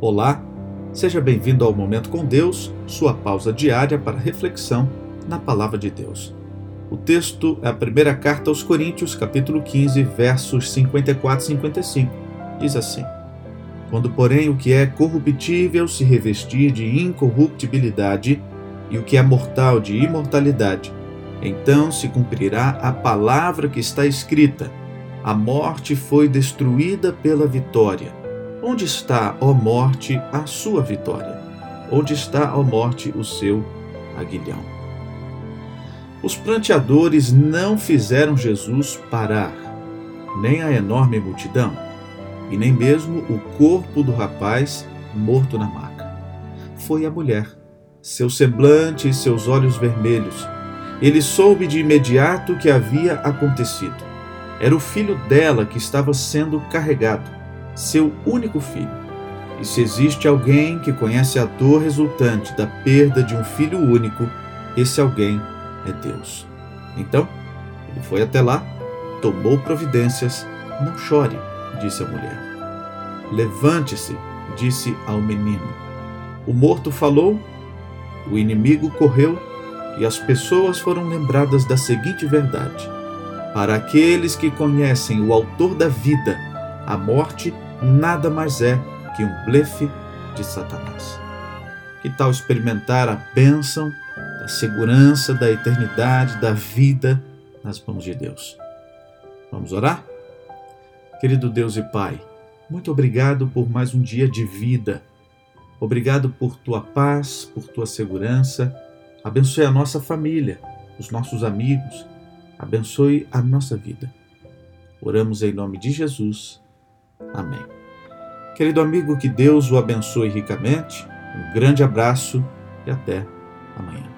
Olá, seja bem-vindo ao Momento com Deus, sua pausa diária para reflexão na Palavra de Deus. O texto é a primeira carta aos Coríntios, capítulo 15, versos 54 e 55. Diz assim: Quando, porém, o que é corruptível se revestir de incorruptibilidade e o que é mortal de imortalidade, então se cumprirá a palavra que está escrita: A morte foi destruída pela vitória. Onde está, ó morte, a sua vitória? Onde está, ó morte, o seu aguilhão? Os pranteadores não fizeram Jesus parar, nem a enorme multidão, e nem mesmo o corpo do rapaz morto na maca. Foi a mulher, seu semblante e seus olhos vermelhos. Ele soube de imediato o que havia acontecido. Era o filho dela que estava sendo carregado seu único filho. E se existe alguém que conhece a dor resultante da perda de um filho único, esse alguém é Deus. Então, ele foi até lá, tomou providências. Não chore, disse a mulher. Levante-se, disse ao menino. O morto falou, o inimigo correu e as pessoas foram lembradas da seguinte verdade: para aqueles que conhecem o Autor da vida, a morte nada mais é que um blefe de Satanás. Que tal experimentar a bênção da segurança, da eternidade, da vida nas mãos de Deus? Vamos orar? Querido Deus e Pai, muito obrigado por mais um dia de vida. Obrigado por tua paz, por tua segurança. Abençoe a nossa família, os nossos amigos. Abençoe a nossa vida. Oramos em nome de Jesus. Amém. Querido amigo, que Deus o abençoe ricamente. Um grande abraço e até amanhã.